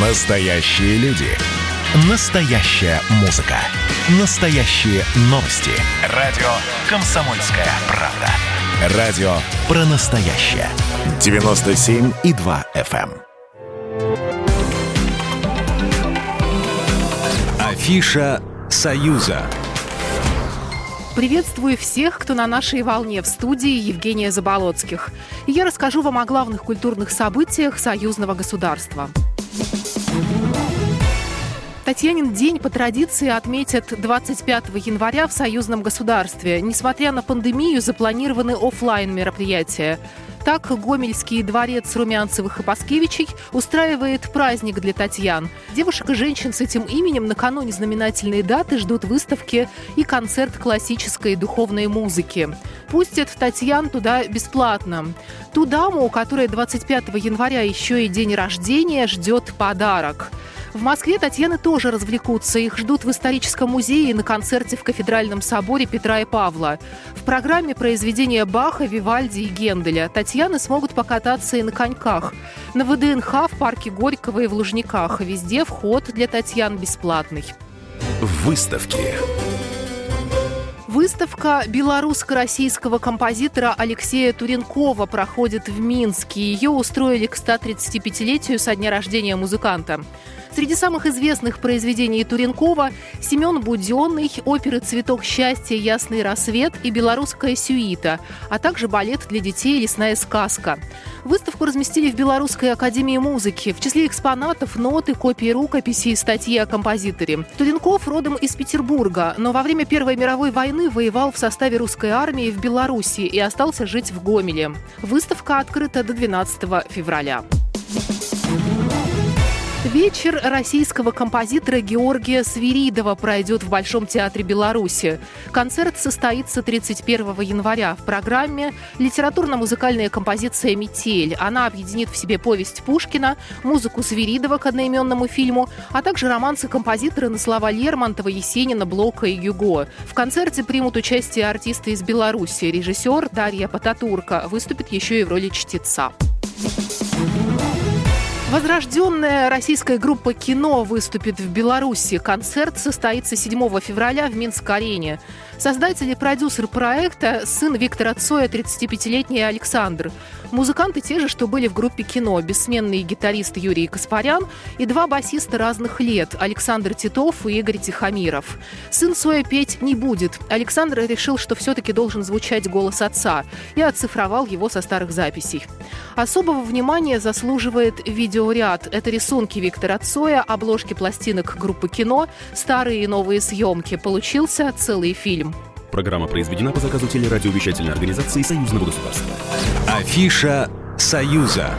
Настоящие люди. Настоящая музыка. Настоящие новости. Радио «Комсомольская правда». Радио про настоящее. 97,2 FM. эм. Афиша «Союза». Приветствую всех, кто на нашей волне в студии Евгения Заболоцких. И я расскажу вам о главных культурных событиях союзного государства. Татьянин день по традиции отметят 25 января в союзном государстве. Несмотря на пандемию, запланированы офлайн мероприятия. Так, Гомельский дворец Румянцевых и Паскевичей устраивает праздник для Татьян. Девушек и женщин с этим именем накануне знаменательной даты ждут выставки и концерт классической духовной музыки. Пустят Татьян туда бесплатно. Ту даму, у которой 25 января еще и день рождения, ждет подарок. В Москве Татьяны тоже развлекутся. Их ждут в историческом музее и на концерте в Кафедральном соборе Петра и Павла. В программе произведения Баха, Вивальди и Генделя Татьяны смогут покататься и на коньках. На ВДНХ, в парке Горького и в Лужниках. Везде вход для Татьян бесплатный. Выставки. Выставка белорусско-российского композитора Алексея Туренкова проходит в Минске. Ее устроили к 135-летию со дня рождения музыканта. Среди самых известных произведений Туренкова Семен Буденный, оперы «Цветок счастья», «Ясный рассвет» и «Белорусская сюита», а также балет для детей «Лесная сказка». Выставку разместили в Белорусской академии музыки. В числе экспонатов ноты, копии рукописей статьи о композиторе. Туренков родом из Петербурга, но во время Первой мировой войны воевал в составе русской армии в Беларуси и остался жить в Гомеле. Выставка открыта до 12 февраля. Вечер российского композитора Георгия Свиридова пройдет в Большом театре Беларуси. Концерт состоится 31 января. В программе литературно-музыкальная композиция «Метель». Она объединит в себе повесть Пушкина, музыку Свиридова к одноименному фильму, а также романсы композитора на слова Лермонтова, Есенина, Блока и Юго. В концерте примут участие артисты из Беларуси. Режиссер Дарья Пататурка выступит еще и в роли чтеца. Возрожденная российская группа «Кино» выступит в Беларуси. Концерт состоится 7 февраля в Минск-арене. Создатель и продюсер проекта – сын Виктора Цоя, 35-летний Александр. Музыканты те же, что были в группе «Кино». Бессменный гитарист Юрий Каспарян и два басиста разных лет – Александр Титов и Игорь Тихомиров. Сын Цоя петь не будет. Александр решил, что все-таки должен звучать голос отца и оцифровал его со старых записей. Особого внимания заслуживает видеоряд. Это рисунки Виктора Цоя, обложки пластинок группы «Кино», старые и новые съемки. Получился целый фильм. Программа произведена по заказу телерадиовещательной организации Союзного государства. Афиша «Союза».